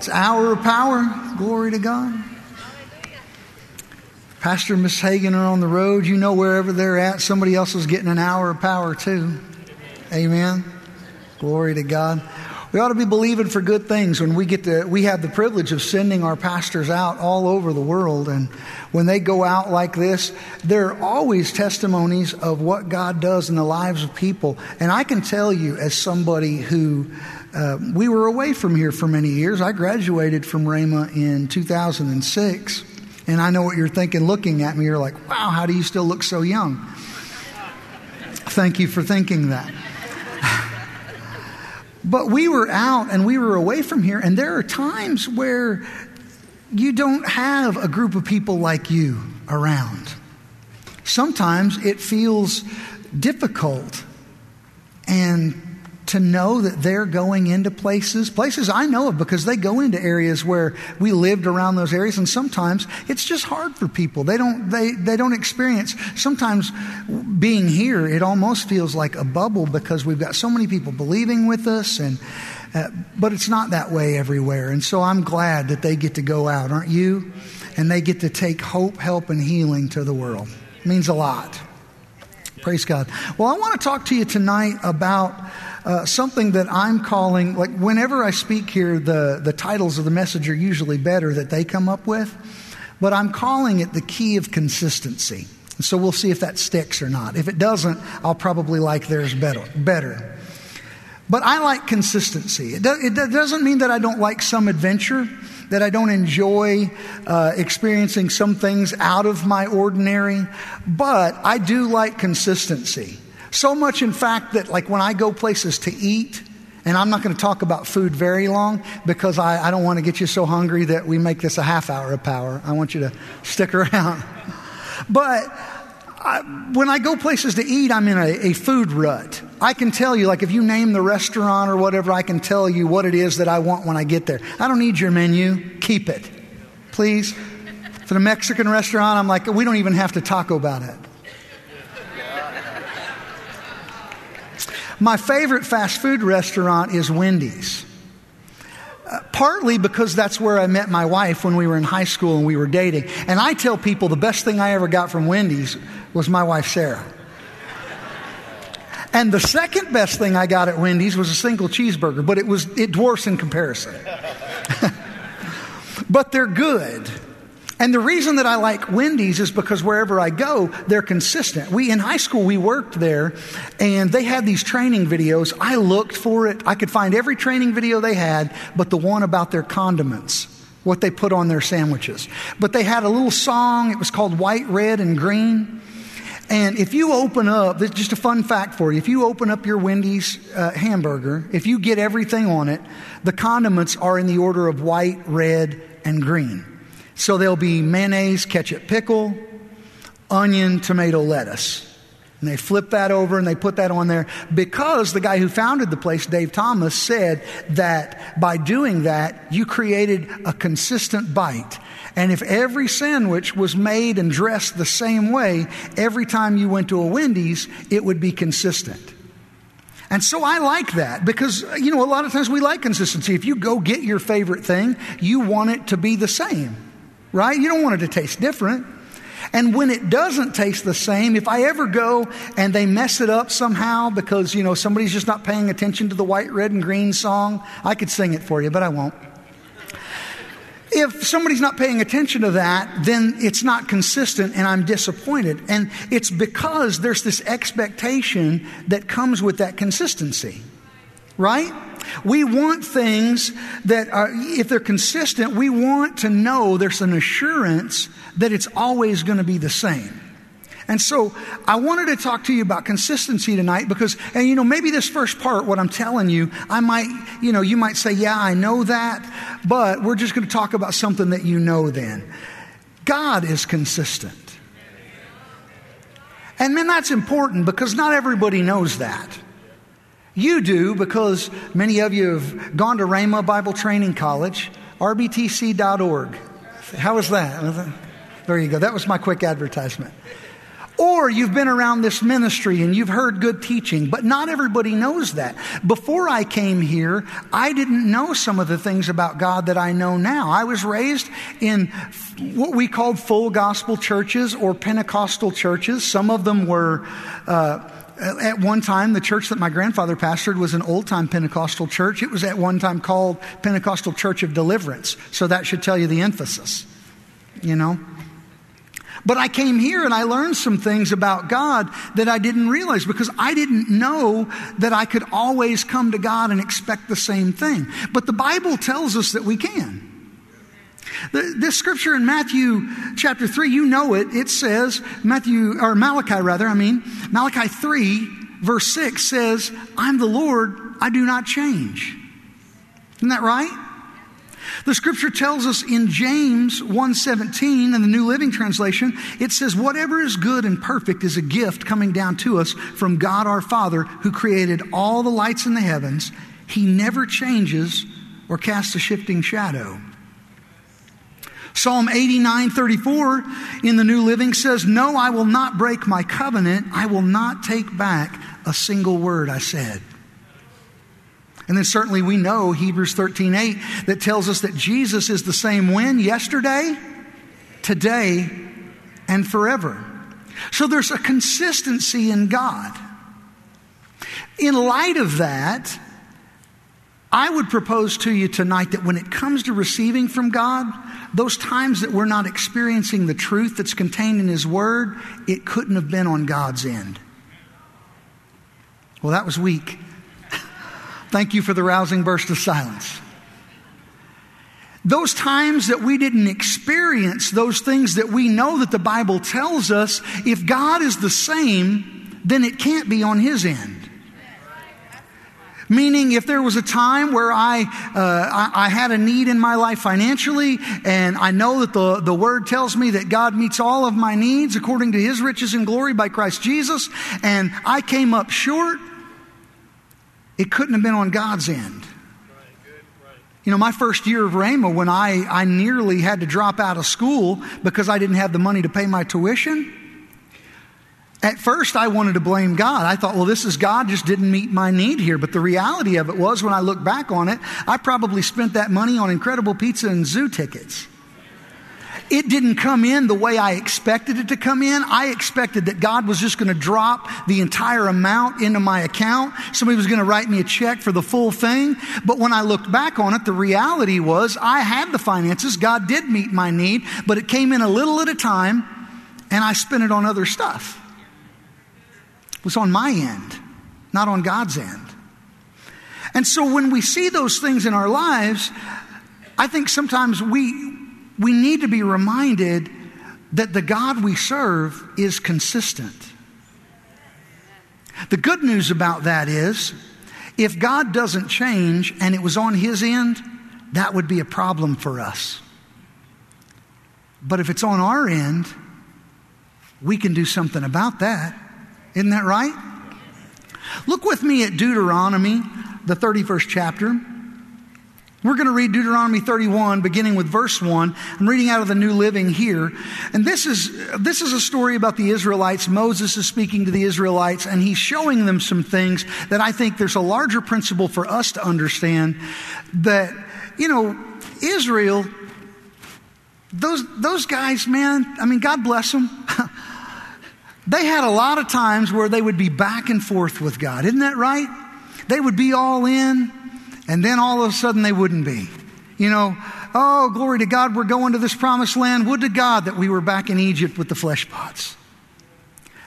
It's hour of power. Glory to God. Pastor and Miss Hagin are on the road. You know wherever they're at, somebody else is getting an hour of power too. Amen. Glory to God. We ought to be believing for good things when we get to, we have the privilege of sending our pastors out all over the world. And when they go out like this, there are always testimonies of what God does in the lives of people. And I can tell you, as somebody who, uh, we were away from here for many years. I graduated from Rhema in 2006. And I know what you're thinking looking at me. You're like, wow, how do you still look so young? Thank you for thinking that. But we were out and we were away from here, and there are times where you don't have a group of people like you around. Sometimes it feels difficult and to know that they're going into places, places I know of because they go into areas where we lived around those areas and sometimes it's just hard for people. They don't, they, they don't experience, sometimes being here, it almost feels like a bubble because we've got so many people believing with us and, uh, but it's not that way everywhere. And so I'm glad that they get to go out, aren't you? And they get to take hope, help, and healing to the world. It means a lot. Praise God. Well, I want to talk to you tonight about uh, something that I'm calling, like whenever I speak here, the, the titles of the message are usually better that they come up with, but I'm calling it the key of consistency. so we'll see if that sticks or not. If it doesn't, I'll probably like theirs better. better. But I like consistency. It, do, it doesn't mean that I don't like some adventure, that I don't enjoy uh, experiencing some things out of my ordinary, but I do like consistency. So much, in fact, that like when I go places to eat, and I'm not going to talk about food very long because I, I don't want to get you so hungry that we make this a half hour of power. I want you to stick around. But I, when I go places to eat, I'm in a, a, food rut. I can tell you, like if you name the restaurant or whatever, I can tell you what it is that I want when I get there. I don't need your menu. Keep it. Please. For the Mexican restaurant, I'm like, we don't even have to talk about it. My favorite fast food restaurant is Wendy's. Uh, partly because that's where I met my wife when we were in high school and we were dating. And I tell people the best thing I ever got from Wendy's was my wife, Sarah. And the second best thing I got at Wendy's was a single cheeseburger, but it was it dwarfs in comparison. but they're good. And the reason that I like Wendy's is because wherever I go, they're consistent. We, in high school, we worked there and they had these training videos. I looked for it. I could find every training video they had, but the one about their condiments, what they put on their sandwiches. But they had a little song. It was called White, Red, and Green. And if you open up, this is just a fun fact for you. If you open up your Wendy's uh, hamburger, if you get everything on it, the condiments are in the order of white, red, and green. So there'll be mayonnaise, ketchup, pickle, onion, tomato, lettuce. And they flip that over and they put that on there because the guy who founded the place, Dave Thomas, said that by doing that, you created a consistent bite. And if every sandwich was made and dressed the same way every time you went to a Wendy's, it would be consistent. And so I like that because, you know, a lot of times we like consistency. If you go get your favorite thing, you want it to be the same right? You don't want it to taste different. And when it doesn't taste the same, if I ever go and they mess it up somehow because, you know, somebody's just not paying attention to the white, red, and green song, I could sing it for you, but I won't. If somebody's not paying attention to that, then it's not consistent and I'm disappointed. And it's because there's this expectation that comes with that consistency, right? We want things that are, if they're consistent, we want to know there's an assurance that it's always going to be the same. And so I wanted to talk to you about consistency tonight because, and you know, maybe this first part, what I'm telling you, I might, you know, you might say, yeah, I know that, but we're just going to talk about something that you know then. God is consistent. And man, that's important because not everybody knows that. You do because many of you have gone to Rhema Bible Training College, rbtc.org. How was that? There you go. That was my quick advertisement. Or you've been around this ministry and you've heard good teaching, but not everybody knows that. Before I came here, I didn't know some of the things about God that I know now. I was raised in what we called full gospel churches or Pentecostal churches. Some of them were, uh, Uh, at one time, the church that my grandfather pastored was an old time Pentecostal church. It was at one time called Pentecostal Church of Deliverance. So that should tell you the emphasis, you know? But I came here and I learned some things about God that I didn't realize because I didn't know that I could always come to God and expect the same thing. But the Bible tells us that we can. This scripture in Matthew chapter 3, you know it. It says, Matthew, or Malachi rather, I mean, Malachi 3, verse 6 says, I'm the Lord, I do not change. Isn't that right? The scripture tells us in James 1:17 in the New Living Translation, it says whatever is good and perfect is a gift coming down to us from God our Father who created all the lights in the heavens. He never changes or casts a shifting shadow. Psalm 89:34 in the New Living says, "No, I will not break my covenant. I will not take back a single word I said." And then certainly we know Hebrews 13 8 that tells us that Jesus is the same when, yesterday, today, and forever. So there's a consistency in God. In light of that, I would propose to you tonight that when it comes to receiving from God, those times that we're not experiencing the truth that's contained in His Word, it couldn't have been on God's end. Well, that was weak. Thank you for the rousing burst of silence. Those times that we didn't experience those things that we know that the Bible tells us, if God is the same, then it can't be on His end. Meaning, if there was a time where I, uh, I, I, had a need in my life financially, and I know that the, the Word tells me that God meets all of my needs according to His riches and glory by Christ Jesus, and I came up short, it couldn't have been on God's end. You know, my first year of Rhema, when I, I nearly had to drop out of school because I didn't have the money to pay my tuition, at first I wanted to blame God. I thought, well, this is God just didn't meet my need here. But the reality of it was, when I look back on it, I probably spent that money on incredible pizza and zoo tickets. It didn't come in the way I expected it to come in. I expected that God was just going to drop the entire amount into my account. Somebody was going to write me a check for the full thing. But when I looked back on it, the reality was I had the finances. God did meet my need, but it came in a little at a time and I spent it on other stuff. Was on my end, not on God's end. And so when we see those things in our lives, I think sometimes we, we need to be reminded that the God we serve is consistent. The good news about that is if God doesn't change and it was on His end, that would be a problem for us. But if it's on our end, we can do something about that. Isn't that right? Look with me at Deuteronomy, the 31st chapter. We're going to read Deuteronomy 31, beginning with verse 1. I'm reading out of the New Living here. And this is, this is a story about the Israelites. Moses is speaking to the Israelites, and he's showing them some things that I think there's a larger principle for us to understand that, you know, Israel, those, those guys, man, I mean, God bless them. they had a lot of times where they would be back and forth with God. Isn't that right? They would be all in, and then all of a sudden they wouldn't be. You know, oh, glory to God, we're going to this promised land. Would to God that we were back in Egypt with the flesh pots.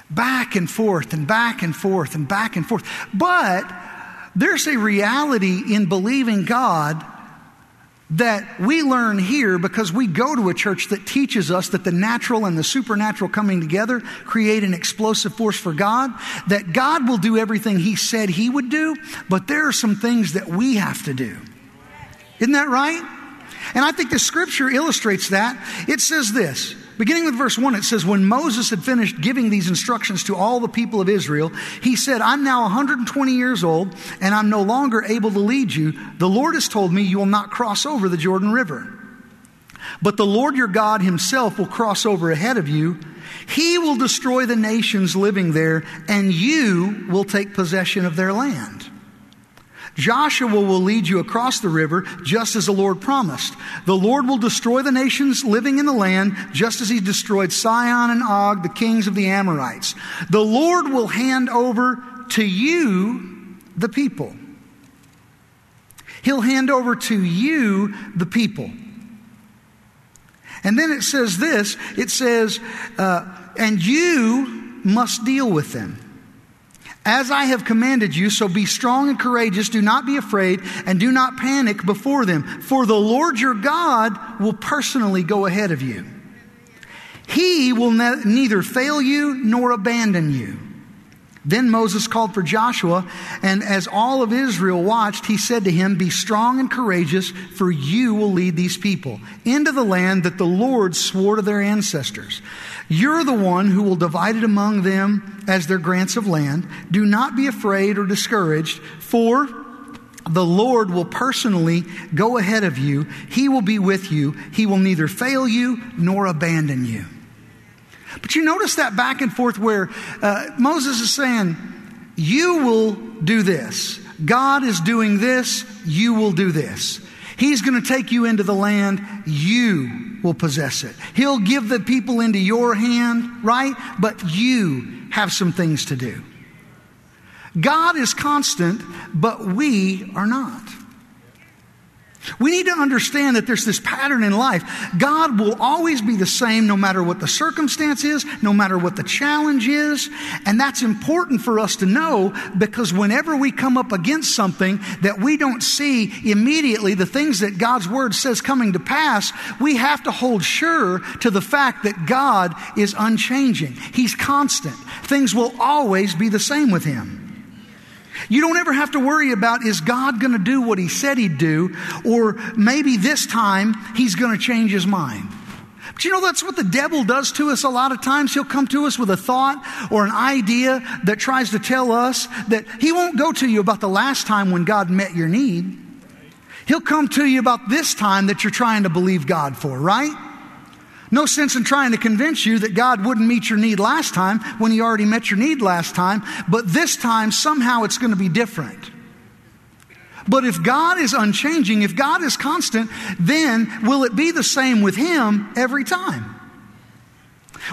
Back and forth and back and forth and back and forth. But there's a reality in believing God that we learn here because we go to a church that teaches us that the natural and the supernatural coming together create an explosive force for God, that God will do everything He said He would do, but there are some things that we have to do. Isn't that right? And I think the scripture illustrates that. It says this Beginning with verse 1, it says, When Moses had finished giving these instructions to all the people of Israel, he said, I'm now 120 years old, and I'm no longer able to lead you. The Lord has told me you will not cross over the Jordan River. But the Lord your God himself will cross over ahead of you. He will destroy the nations living there, and you will take possession of their land. Joshua will lead you across the river, just as the Lord promised. The Lord will destroy the nations living in the land, just as he destroyed Sihon and Og, the kings of the Amorites. The Lord will hand over to you the people. He'll hand over to you the people. And then it says this it says, uh, and you must deal with them. As I have commanded you, so be strong and courageous. Do not be afraid and do not panic before them. For the Lord your God will personally go ahead of you. He will ne- neither fail you nor abandon you. Then Moses called for Joshua, and as all of Israel watched, he said to him, Be strong and courageous, for you will lead these people into the land that the Lord swore to their ancestors. You're the one who will divide it among them as their grants of land. Do not be afraid or discouraged, for the Lord will personally go ahead of you. He will be with you. He will neither fail you nor abandon you. But you notice that back and forth where uh, Moses is saying, You will do this. God is doing this. You will do this. He's going to take you into the land. You will possess it. He'll give the people into your hand, right? But you have some things to do. God is constant, but we are not. We need to understand that there's this pattern in life. God will always be the same no matter what the circumstance is, no matter what the challenge is. And that's important for us to know because whenever we come up against something that we don't see immediately, the things that God's word says coming to pass, we have to hold sure to the fact that God is unchanging. He's constant. Things will always be the same with Him. You don't ever have to worry about is God going to do what he said he'd do, or maybe this time he's going to change his mind. But you know, that's what the devil does to us a lot of times. He'll come to us with a thought or an idea that tries to tell us that he won't go to you about the last time when God met your need. He'll come to you about this time that you're trying to believe God for, right? No sense in trying to convince you that God wouldn't meet your need last time when He already met your need last time, but this time somehow it's going to be different. But if God is unchanging, if God is constant, then will it be the same with Him every time?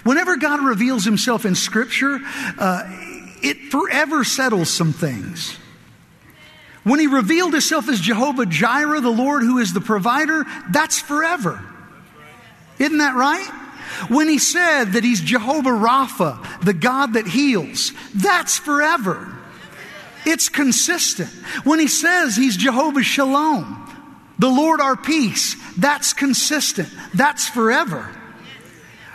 Whenever God reveals Himself in Scripture, uh, it forever settles some things. When He revealed Himself as Jehovah Jireh, the Lord who is the provider, that's forever. Isn't that right? When he said that he's Jehovah Rapha, the God that heals, that's forever. It's consistent. When he says he's Jehovah Shalom, the Lord our peace, that's consistent. That's forever.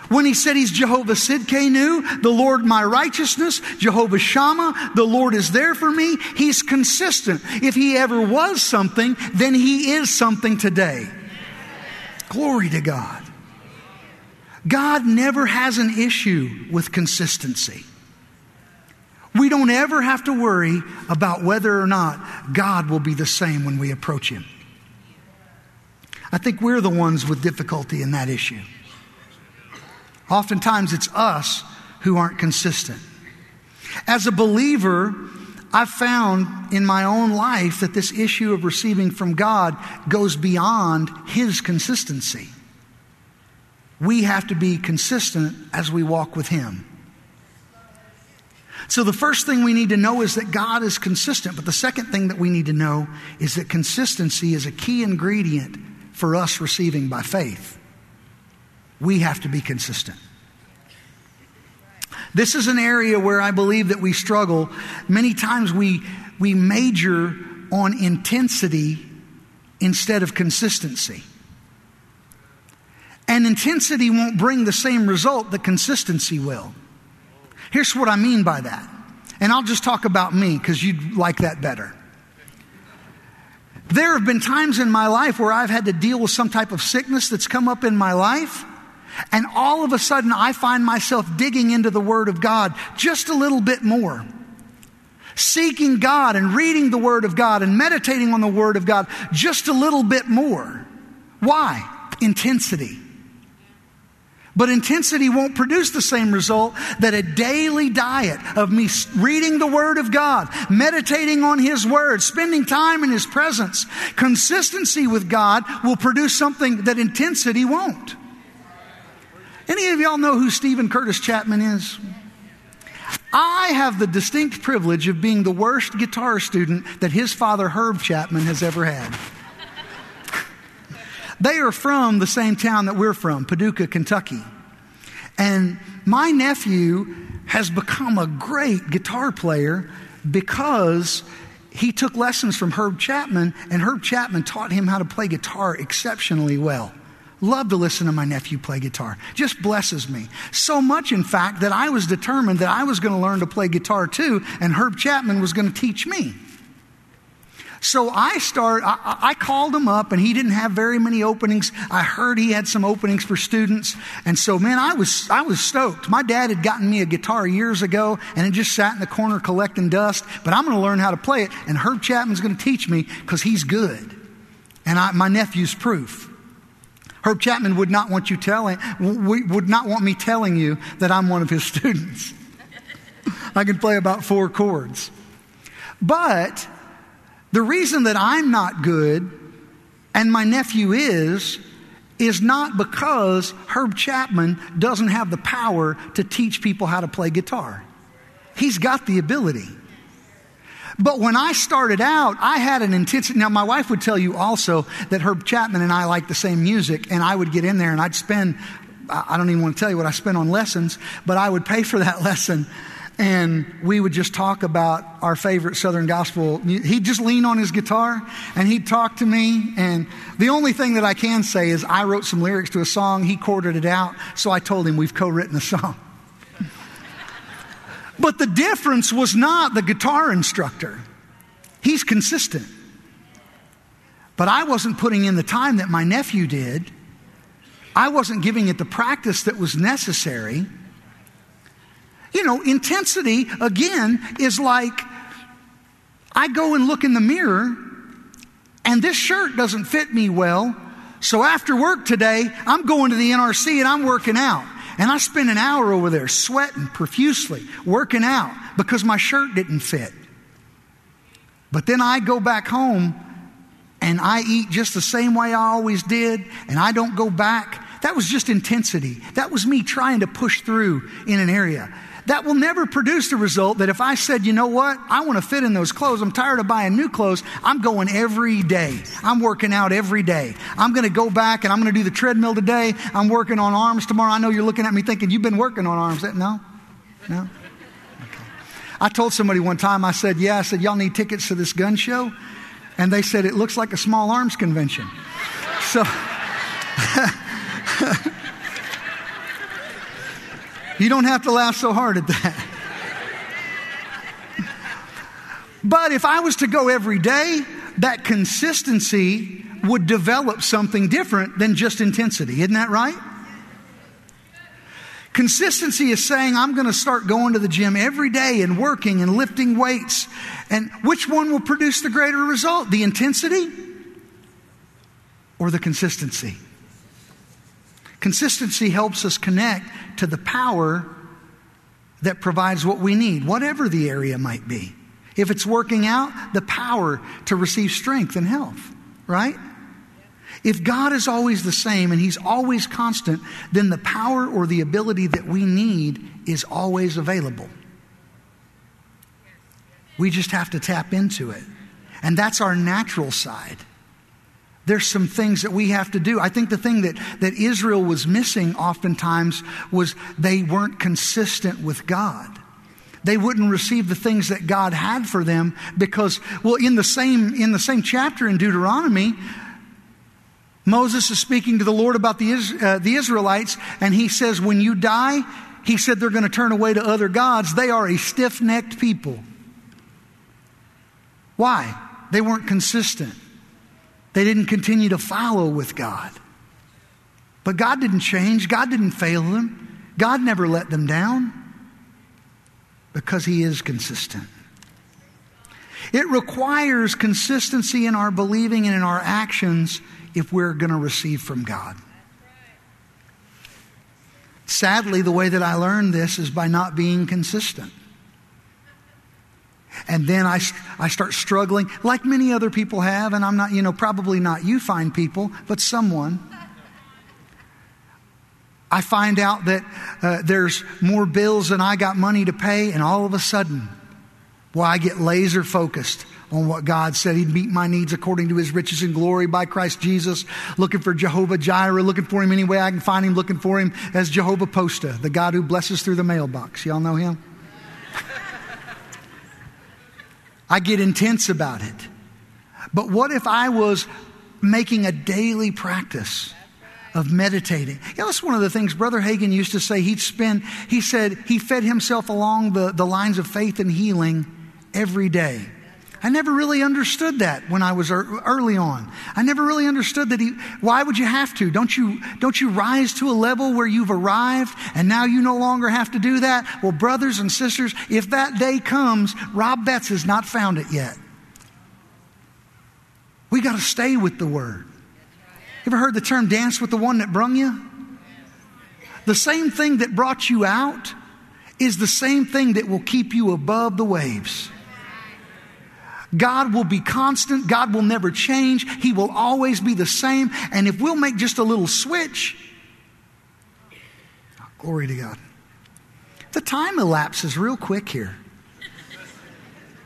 When he said he's Jehovah Sidkenu, the Lord my righteousness, Jehovah Shammah, the Lord is there for me, he's consistent. If he ever was something, then he is something today. Glory to God. God never has an issue with consistency. We don't ever have to worry about whether or not God will be the same when we approach Him. I think we're the ones with difficulty in that issue. Oftentimes it's us who aren't consistent. As a believer, I've found in my own life that this issue of receiving from God goes beyond His consistency we have to be consistent as we walk with Him. So, the first thing we need to know is that God is consistent. But the second thing that we need to know is that consistency is a key ingredient for us receiving by faith. We have to be consistent. This is an area where I believe that we struggle. Many times we, we major on intensity instead of consistency. And intensity won't bring the same result that consistency will. Here's what I mean by that. And I'll just talk about me because you'd like that better. There have been times in my life where I've had to deal with some type of sickness that's come up in my life. And all of a sudden, I find myself digging into the Word of God just a little bit more. Seeking God and reading the Word of God and meditating on the Word of God just a little bit more. Why? intensity. But intensity won't produce the same result that a daily diet of me reading the Word of God, meditating on His Word, spending time in His presence, consistency with God will produce something that intensity won't. Any of y'all know who Steven Curtis Chapman is? I have the distinct privilege of being the worst guitar student that his father, Herb Chapman, has ever had. They are from the same town that we're from, Paducah, Kentucky. And my nephew has become a great guitar player because he took lessons from Herb Chapman, and Herb Chapman taught him how to play guitar exceptionally well. Love to listen to my nephew play guitar. Just blesses me. So much, in fact, that I was determined that I was going to learn to play guitar too, and Herb Chapman was going to teach me. So I start, I, I, called him up and he didn't have very many openings. I heard he had some openings for students. And so, man, I was, I was stoked. My dad had gotten me a guitar years ago and it just sat in the corner collecting dust, but I'm going to learn how to play it. And Herb Chapman's going to teach me because he's good. And I, my nephew's proof. Herb Chapman would not want you telling, would not want me telling you that I'm one of his students. I can play about four chords. But the reason that I'm not good and my nephew is, is not because Herb Chapman doesn't have the power to teach people how to play guitar. He's got the ability. But when I started out, I had an intensity. Now, my wife would tell you also that Herb Chapman and I like the same music, and I would get in there and I'd spend, I don't even want to tell you what I spent on lessons, but I would pay for that lesson. And we would just talk about our favorite Southern gospel. He'd just lean on his guitar and he'd talk to me. And the only thing that I can say is I wrote some lyrics to a song. He chorded it out. So I told him we've co written a song. But the difference was not the guitar instructor. He's consistent. But I wasn't putting in the time that my nephew did. I wasn't giving it the practice that was necessary. You know, intensity, again, is like I go and look in the mirror and this shirt doesn't fit me well. So after work today, I'm going to the NRC and I'm working out. And I spend an hour over there sweating profusely, working out because my shirt didn't fit. But then I go back home and I eat just the same way I always did, and I don't go back. That was just intensity. That was me trying to push through in an area that will never produce the result that if I said, you know what, I want to fit in those clothes, I'm tired of buying new clothes, I'm going every day. I'm working out every day. I'm going to go back and I'm going to do the treadmill today. I'm working on arms tomorrow. I know you're looking at me thinking, you've been working on arms. No? No? Okay. I told somebody one time, I said, yeah, I said, y'all need tickets to this gun show? And they said, it looks like a small arms convention. So. You don't have to laugh so hard at that. But if I was to go every day, that consistency would develop something different than just intensity. Isn't that right? Consistency is saying, I'm going to start going to the gym every day and working and lifting weights. And which one will produce the greater result? The intensity or the consistency? Consistency helps us connect to the power that provides what we need, whatever the area might be. If it's working out, the power to receive strength and health, right? If God is always the same and He's always constant, then the power or the ability that we need is always available. We just have to tap into it. And that's our natural side. There's some things that we have to do. I think the thing that, that Israel was missing oftentimes was they weren't consistent with God. They wouldn't receive the things that God had for them because, well, in the same, in the same chapter in Deuteronomy, Moses is speaking to the Lord about the, uh, the Israelites, and he says, When you die, he said they're going to turn away to other gods. They are a stiff necked people. Why? They weren't consistent. They didn't continue to follow with God. But God didn't change, God didn't fail them, God never let them down because He is consistent. It requires consistency in our believing and in our actions if we're going to receive from God. Sadly, the way that I learned this is by not being consistent. And then I, I start struggling, like many other people have, and I'm not, you know, probably not you find people, but someone. I find out that uh, there's more bills than I got money to pay, and all of a sudden, well, I get laser focused on what God said. He'd meet my needs according to his riches and glory by Christ Jesus. Looking for Jehovah Jireh, looking for him any way I can find him, looking for him as Jehovah Posta, the God who blesses through the mailbox. Y'all know him? I get intense about it. But what if I was making a daily practice of meditating? You know, that's one of the things Brother Hagin used to say. He'd spend, he said, he fed himself along the, the lines of faith and healing every day. I never really understood that when I was early on. I never really understood that he, why would you have to? Don't you, don't you rise to a level where you've arrived and now you no longer have to do that? Well, brothers and sisters, if that day comes, Rob Betts has not found it yet. We got to stay with the word. You ever heard the term dance with the one that brung you? The same thing that brought you out is the same thing that will keep you above the waves. God will be constant. God will never change. He will always be the same. And if we'll make just a little switch, ah, glory to God. The time elapses real quick here.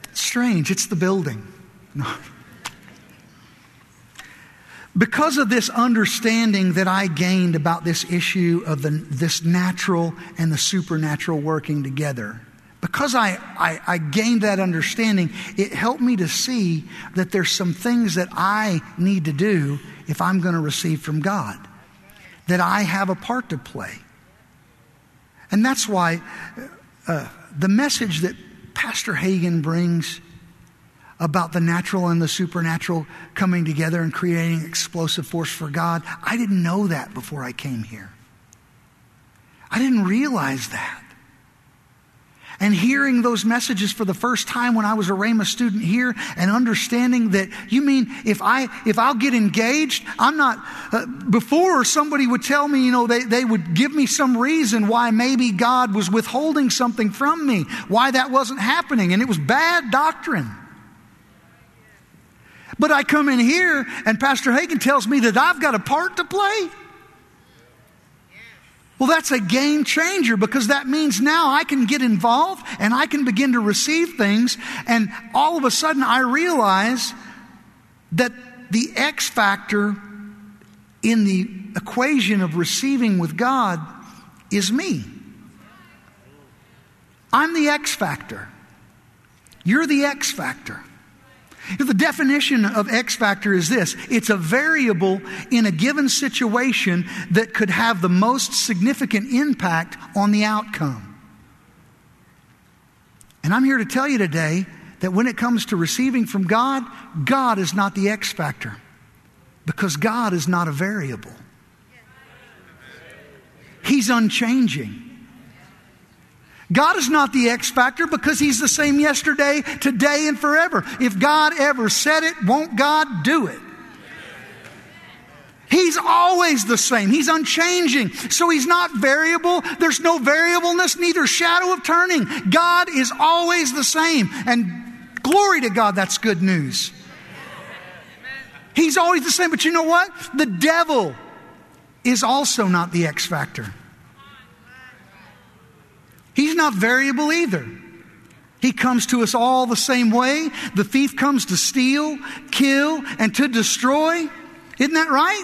It's strange. It's the building. No. Because of this understanding that I gained about this issue of the, this natural and the supernatural working together, because I, I, I, gained that understanding, it helped me to see that there's some things that I need to do if I'm going to receive from God, that I have a part to play. And that's why uh, the message that Pastor Hagin brings about the natural and the supernatural coming together and creating explosive force for God, I didn't know that before I came here. I didn't realize that and hearing those messages for the first time when I was a Rhema student here and understanding that you mean if I if I'll get engaged, I'm not uh, before somebody would tell me, you know, they, they would give me some reason why maybe God was withholding something from me, why that wasn't happening, and it was bad doctrine. But I come in here and Pastor Hagin tells me that I've got a part to play. Well, that's a game changer because that means now I can get involved and I can begin to receive things. And all of a sudden, I realize that the X factor in the equation of receiving with God is me. I'm the X factor. You're the X factor. The definition of X factor is this it's a variable in a given situation that could have the most significant impact on the outcome. And I'm here to tell you today that when it comes to receiving from God, God is not the X factor because God is not a variable, He's unchanging. God is not the X factor because He's the same yesterday, today, and forever. If God ever said it, won't God do it? He's always the same. He's unchanging. So he's not variable. There's no variableness, neither shadow of turning. God is always the same. And glory to God, that's good news. He's always the same. But you know what? The devil is also not the X factor. He's not variable either. He comes to us all the same way. The thief comes to steal, kill, and to destroy. Isn't that right?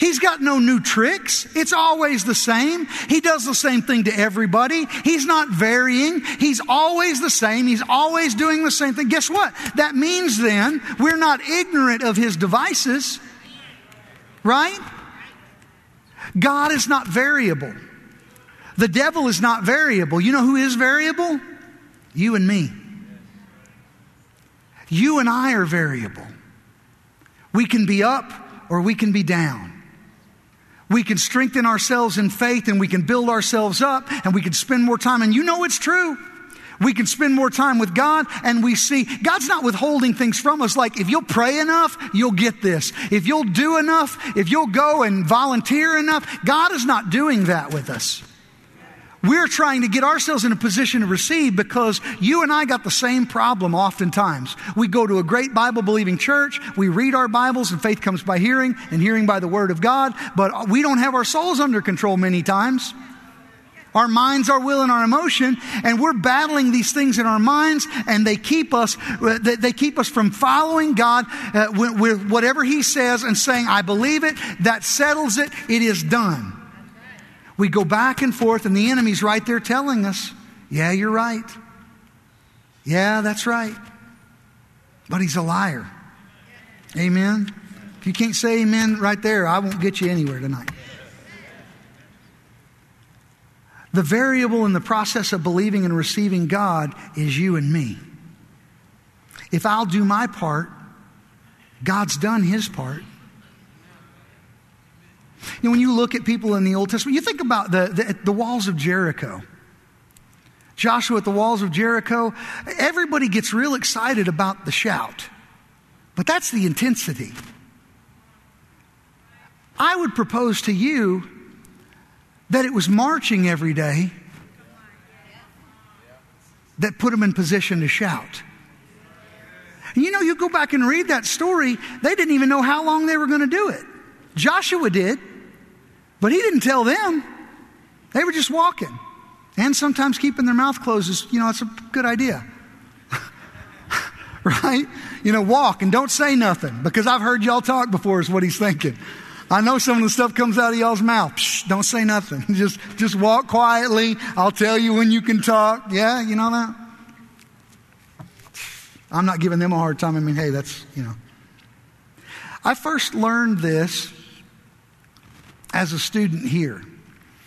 He's got no new tricks. It's always the same. He does the same thing to everybody. He's not varying. He's always the same. He's always doing the same thing. Guess what? That means then we're not ignorant of his devices, right? God is not variable. The devil is not variable. You know who is variable? You and me. You and I are variable. We can be up or we can be down. We can strengthen ourselves in faith and we can build ourselves up and we can spend more time. And you know it's true. We can spend more time with God and we see God's not withholding things from us. Like, if you'll pray enough, you'll get this. If you'll do enough, if you'll go and volunteer enough, God is not doing that with us. We're trying to get ourselves in a position to receive because you and I got the same problem oftentimes. We go to a great Bible believing church, we read our Bibles, and faith comes by hearing, and hearing by the Word of God, but we don't have our souls under control many times. Our minds, our will, and our emotion, and we're battling these things in our minds, and they keep us, they keep us from following God uh, with whatever He says and saying, I believe it, that settles it, it is done. We go back and forth, and the enemy's right there telling us, Yeah, you're right. Yeah, that's right. But he's a liar. Amen. If you can't say amen right there, I won't get you anywhere tonight. The variable in the process of believing and receiving God is you and me. If I'll do my part, God's done his part. You know, when you look at people in the Old Testament, you think about the, the, the walls of Jericho. Joshua at the walls of Jericho, everybody gets real excited about the shout. But that's the intensity. I would propose to you that it was marching every day that put them in position to shout. You know, you go back and read that story, they didn't even know how long they were going to do it. Joshua did. But he didn't tell them. They were just walking. And sometimes keeping their mouth closed is, you know, it's a good idea. right? You know, walk and don't say nothing because I've heard y'all talk before, is what he's thinking. I know some of the stuff comes out of y'all's mouth. Psh, don't say nothing. just, just walk quietly. I'll tell you when you can talk. Yeah, you know that? I'm not giving them a hard time. I mean, hey, that's, you know. I first learned this as a student here.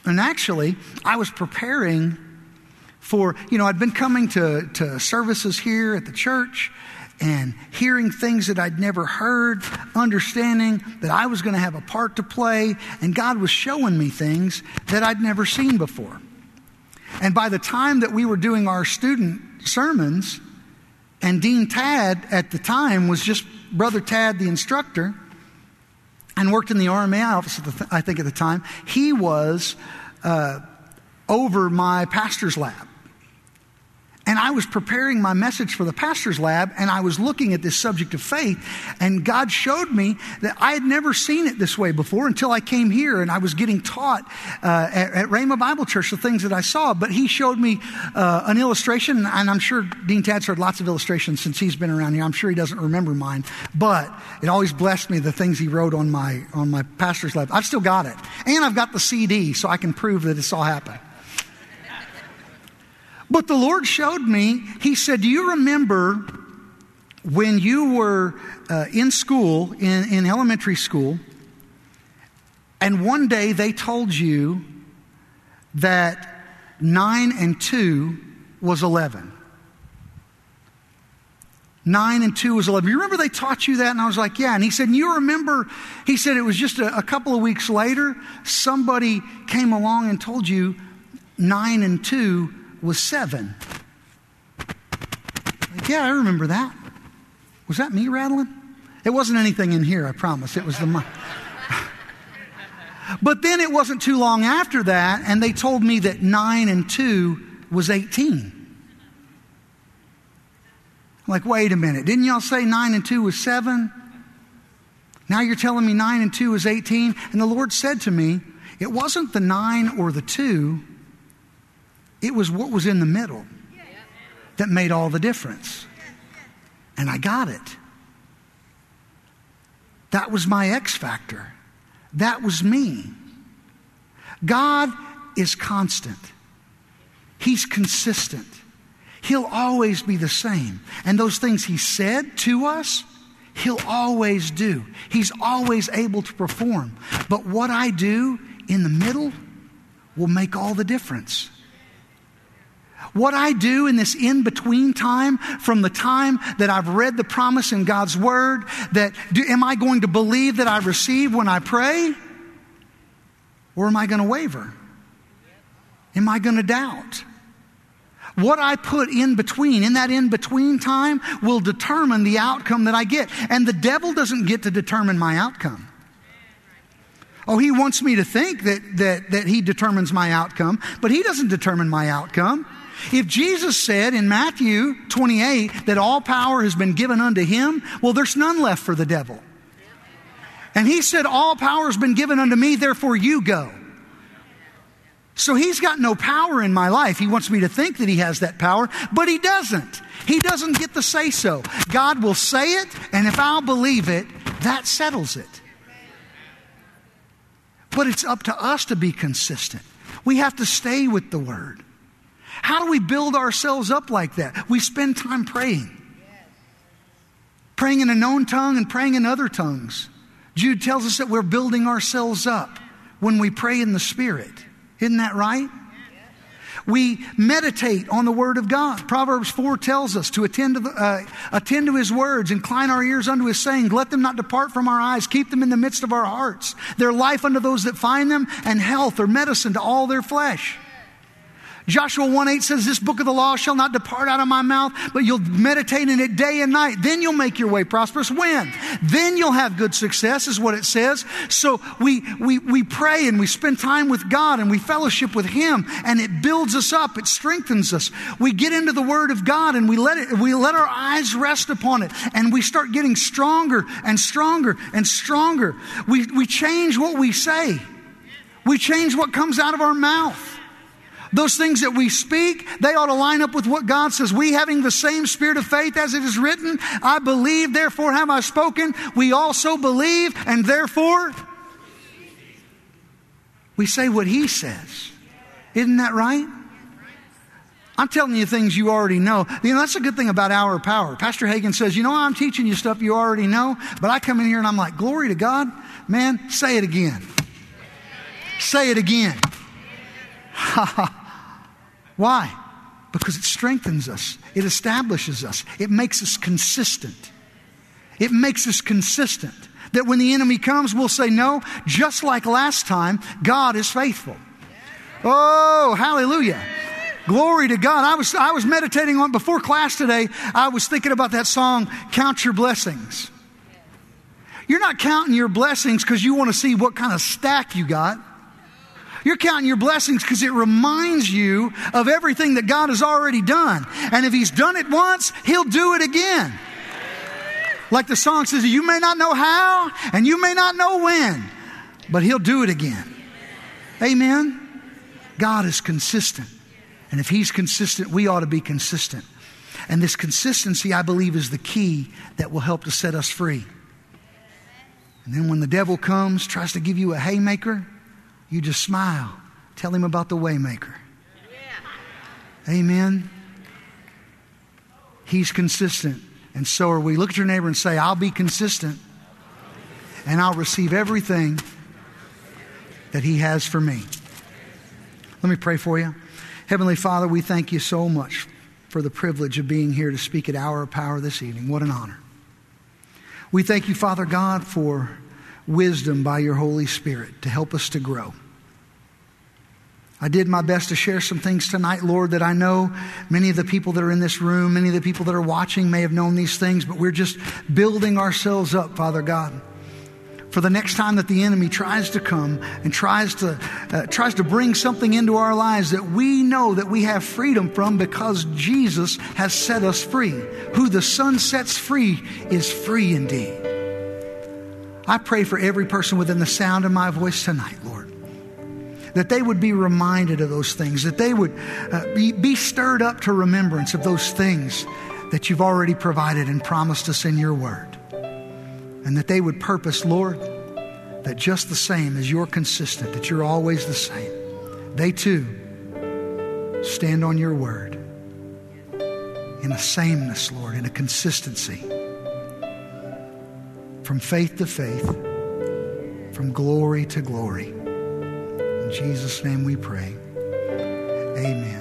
And actually, I was preparing for, you know, I'd been coming to, to services here at the church and hearing things that I'd never heard, understanding that I was going to have a part to play, and God was showing me things that I'd never seen before. And by the time that we were doing our student sermons, and Dean Tad at the time was just Brother Tad, the instructor, and worked in the Rhema office, I think, at the time. He was uh, over my pastor's lab. And I was preparing my message for the pastor's lab, and I was looking at this subject of faith, and God showed me that I had never seen it this way before until I came here and I was getting taught uh, at, at Rhema Bible Church the things that I saw. But He showed me uh, an illustration, and I'm sure Dean Tad's heard lots of illustrations since he's been around here. I'm sure he doesn't remember mine, but it always blessed me the things he wrote on my on my pastor's lab. I've still got it, and I've got the CD, so I can prove that it's all happened. But the Lord showed me, He said, Do you remember when you were uh, in school, in, in elementary school, and one day they told you that 9 and 2 was 11? 9 and 2 was 11. You remember they taught you that? And I was like, yeah. And he said, and you remember, he said it was just a, a couple of weeks later, somebody came along and told you 9 and 2 was seven. Like, yeah, I remember that. Was that me rattling? It wasn't anything in here, I promise. It was the mic. but then it wasn't too long after that, and they told me that 9 and 2 was 18. I'm like, wait a minute. Didn't y'all say 9 and 2 was 7? Now you're telling me 9 and 2 is 18? And the Lord said to me, it wasn't the 9 or the 2, it was what was in the middle that made all the difference. And I got it. That was my X factor. That was me. God is constant, He's consistent. He'll always be the same. And those things He said to us, He'll always do. He's always able to perform. But what I do in the middle will make all the difference. What I do in this in between time, from the time that I've read the promise in God's Word, that do, am I going to believe that I receive when I pray? Or am I going to waver? Am I going to doubt? What I put in between, in that in between time, will determine the outcome that I get. And the devil doesn't get to determine my outcome. Oh, he wants me to think that, that, that he determines my outcome, but he doesn't determine my outcome. If Jesus said in Matthew 28 that all power has been given unto him, well, there's none left for the devil. And he said, All power has been given unto me, therefore you go. So he's got no power in my life. He wants me to think that he has that power, but he doesn't. He doesn't get to say so. God will say it, and if I'll believe it, that settles it. But it's up to us to be consistent. We have to stay with the word. How do we build ourselves up like that? We spend time praying. Praying in a known tongue and praying in other tongues. Jude tells us that we're building ourselves up when we pray in the Spirit. Isn't that right? We meditate on the Word of God. Proverbs 4 tells us to attend to, the, uh, attend to His words, incline our ears unto His saying, let them not depart from our eyes, keep them in the midst of our hearts. Their life unto those that find them, and health or medicine to all their flesh. Joshua 1 8 says, This book of the law shall not depart out of my mouth, but you'll meditate in it day and night. Then you'll make your way prosperous. When? Then you'll have good success, is what it says. So we, we, we pray and we spend time with God and we fellowship with Him, and it builds us up, it strengthens us. We get into the Word of God and we let, it, we let our eyes rest upon it, and we start getting stronger and stronger and stronger. We, we change what we say, we change what comes out of our mouth. Those things that we speak, they ought to line up with what God says. We having the same spirit of faith as it is written, I believe, therefore have I spoken. We also believe, and therefore we say what He says. Isn't that right? I'm telling you things you already know. You know, that's a good thing about our power. Pastor Hagin says, You know, I'm teaching you stuff you already know, but I come in here and I'm like, Glory to God. Man, say it again. Say it again. Ha ha. Why? Because it strengthens us, it establishes us, it makes us consistent. It makes us consistent. That when the enemy comes, we'll say, No, just like last time, God is faithful. Oh, hallelujah. Glory to God. I was, I was meditating on before class today. I was thinking about that song, Count Your Blessings. You're not counting your blessings because you want to see what kind of stack you got. You're counting your blessings because it reminds you of everything that God has already done. And if He's done it once, He'll do it again. Like the song says, you may not know how and you may not know when, but He'll do it again. Amen? God is consistent. And if He's consistent, we ought to be consistent. And this consistency, I believe, is the key that will help to set us free. And then when the devil comes, tries to give you a haymaker, you just smile. Tell him about the waymaker. Yeah. Amen. He's consistent, and so are we. Look at your neighbor and say, I'll be consistent, and I'll receive everything that He has for me. Let me pray for you. Heavenly Father, we thank you so much for the privilege of being here to speak at Hour of Power this evening. What an honor. We thank you, Father God, for wisdom by your Holy Spirit to help us to grow. I did my best to share some things tonight, Lord, that I know many of the people that are in this room, many of the people that are watching may have known these things, but we're just building ourselves up, Father God. For the next time that the enemy tries to come and tries to, uh, tries to bring something into our lives that we know that we have freedom from because Jesus has set us free. Who the Son sets free is free indeed. I pray for every person within the sound of my voice tonight, Lord, that they would be reminded of those things, that they would uh, be, be stirred up to remembrance of those things that you've already provided and promised us in your word. And that they would purpose, Lord, that just the same as you're consistent, that you're always the same, they too stand on your word in a sameness, Lord, in a consistency from faith to faith, from glory to glory. In Jesus' name we pray. Amen.